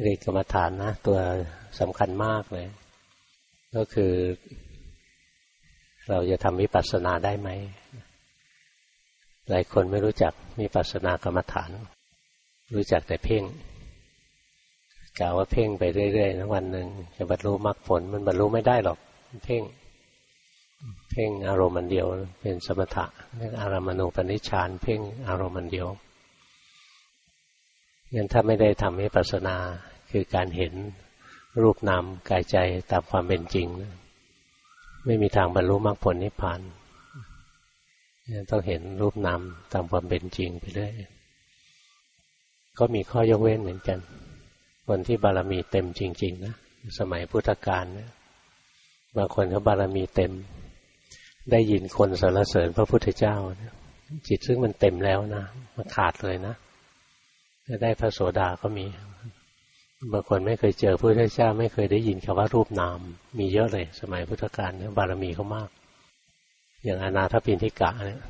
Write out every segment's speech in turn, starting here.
เรียนกรรมฐานนะ ตัวสำคัญมากเลย ก็คือ เราจะทำวิปัสสนาได้ไหม หลายคนไม่รู้จักวิปัสสนากรรมฐาน รู้จักแต่เพ่งกล่าวว่าเพ่งไปเรื่อยๆนะวันหนึ่งจะบรรลุมรรคผลมันบรรลุไม่ได้หรอก เพ่ง เพ่งอารมณ์มันเดียว เป็นสมถะเรียกอารามณูปนิชฌานเพ่งอารมณ์มันเดียว งั้นถ้าไม่ได้ทำให้ปัสนาคือการเห็นรูปนามกายใจตามความเป็นจริง ไม่มีทางบรรลุมรรคผลนิพพานต้องเห็นรูปนามตามความเป็นจริงไปเรื่อยก็มีข้อยกเว้นเหมือนกัน คนที่บารมีเต็มจริง ๆ นะ สมัยพุทธกาลนะบางคนเขาบารมีเต็ม ได้ยินคนสรรเสริญพระพุทธเจ้าจิตซึ่งมันเต็มแล้วนะมันขาดเลยนะ จะได้พระโสดาก็มีบางคนไม่เคยเจอพระพุทธเจ้า ไม่เคยได้ยินคำว่ารูปนาม มีเยอะเลย สมัยพุทธกาลบารมีเขามาก อย่างอนาถปินทิกะเนี่ย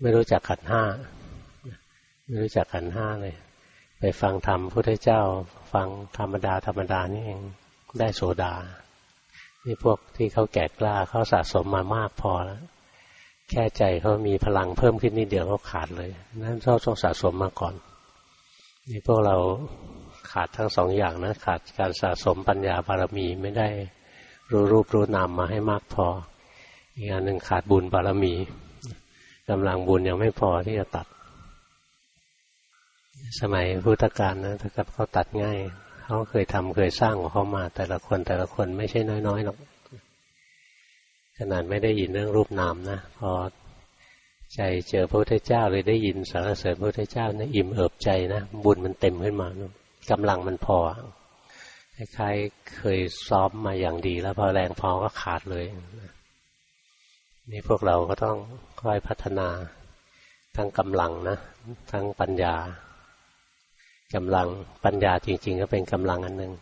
ไม่รู้จักขันห้าไม่รู้จักขันห้าเลย ไปฟังธรรมพุทธเจ้า ฟังธรรมดาธรรมดานี่เองได้โสดา นี่พวกที่เขาแก่กล้าเขาสะสมมามากพอแล้วแค่ใจเขามีพลังเพิ่มขึ้นนิดเดียวก็ขาดเลย นั่นเราต้องสะสมมาก่อน นี่พวกเราขาดทั้งสองอย่างนะขาดการสะสมปัญญาบารมีไม่ได้รู้รูปรู้นามมาให้มากพอ อีกอันหนึ่งขาดบุญบารมีกำลังบุญยังไม่พอที่จะตัด สมัยพุทธกาลนะถ้ากับเขาตัดง่ายเขาเคยทำเคยสร้างของเขามา แต่ละคนแต่ละคนไม่ใช่น้อยๆหรอกขนาดไม่ได้ยินเรื่องรูปนามนะพอ ใจเจอพระพุทธเจ้าเลยได้ยินสารเสริญพระพุทธเจ้านะอิ่มเอิบใจนะบุญมันเต็มขึ้นมากำลังมันพอคล้ายๆเคยซ้อมมาอย่างดี แล้วพอแรงพอก็ขาดเลยนี่พวกเราก็ต้องค่อยพัฒนาทั้งกำลังนะ ทั้งปัญญากำลังปัญญาจริง ๆ ก็เป็นกำลังอันหนึ่ง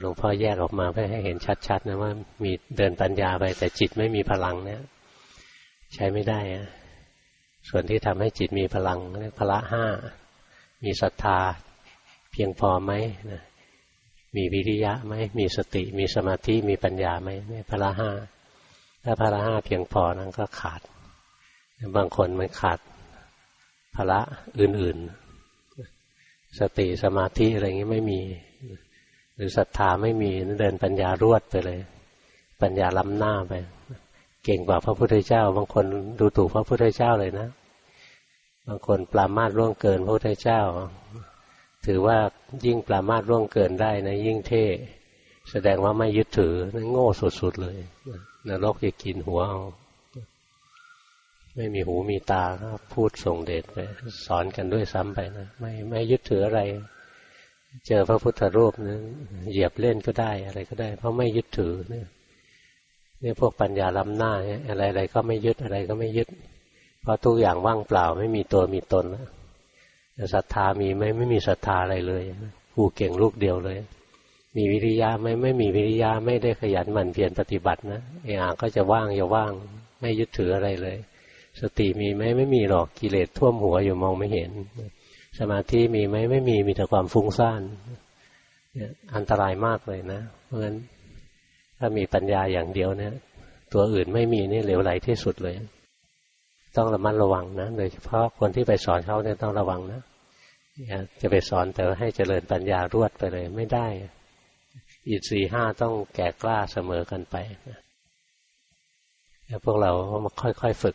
หลวงพ่อแยกออกมาเพื่อให้เห็นชัด ๆ นะว่ามีเดินปัญญาไปแต่จิตไม่มีพลังเนี่ย ใช้ไม่ได้อะ ส่วนที่ทำให้จิตมีพลังเรียกพละห้า มีศรัทธาเพียงพอไหมนะมีวิริยะไหมมีสติ มีสมาธิ มีปัญญาไหมนี่พละห้า ถ้าพละห้าเพียงพอนั้นก็ขาด บางคนมันขาดพละอื่นๆ สติสมาธิอะไรอย่างนี้ไม่มี หรือศรัทธาไม่มีเดินปัญญารวดไปเลย ปัญญาล้ำหน้าไป เก่งกว่าพระพุทธเจ้า บางคนดูถูกพระพุทธเจ้าเลยนะ บางคนปรามาทร่วงเกินพระพุทธเจ้า ถือว่ายิ่งปรามาทร่วงเกินได้นะ ยิ่งเท่แสดงว่าไม่ยึดถือนั่นโง่สุดๆเลยนรกจะกินหัวเอาไม่มีหูมีตาพูดส่งเดชไปสอนกันด้วยซ้ำไปนะไม่ไม่ยึดถืออะไร เจอพระพุทธรูปนะเหยียบเล่นก็ได้อะไรก็ได้ เพราะไม่ยึดถือเนี่ย นี่พวกปัญญาล้ำหน้าอะไรๆก็ไม่ยึดอะไรก็ไม่ยึด เพราะทุกอย่างว่างเปล่าไม่มีตัวมีตนแล้วศรัทธามีไหมไม่มีศรัทธาอะไรเลยผู้เก่งลูกเดียวเลย มีวิริยะไหมไม่มีวิริยะไม่ได้ขยันหมั่นเพียรปฏิบัตินะเออก็จะว่างอย่าว่าง ไม่ยึดถืออะไรเลย สติมีไหมไม่มีหรอกกิเลสท่วมหัวอยู่มองไม่เห็น สมาธิมีไหมไม่มีมีแต่ความฟุ้งซ่านอันตรายมากเลยนะ เพราะฉะนั้น ถ้ามีปัญญาอย่างเดียวเนี่ย ตัวอื่นไม่มีนี่เหลวไหลที่สุดเลย ต้องระมัดระวังนะโดยเฉพาะคนที่ไปสอนเขาเนี่ยต้องระวังนะจะไปสอนแต่ให้เจริญปัญญารวดไปเลยไม่ได้อีกสี่ห้าต้องแก่กล้าเสมอกันไปนะพวกเราก็มาค่อยๆฝึก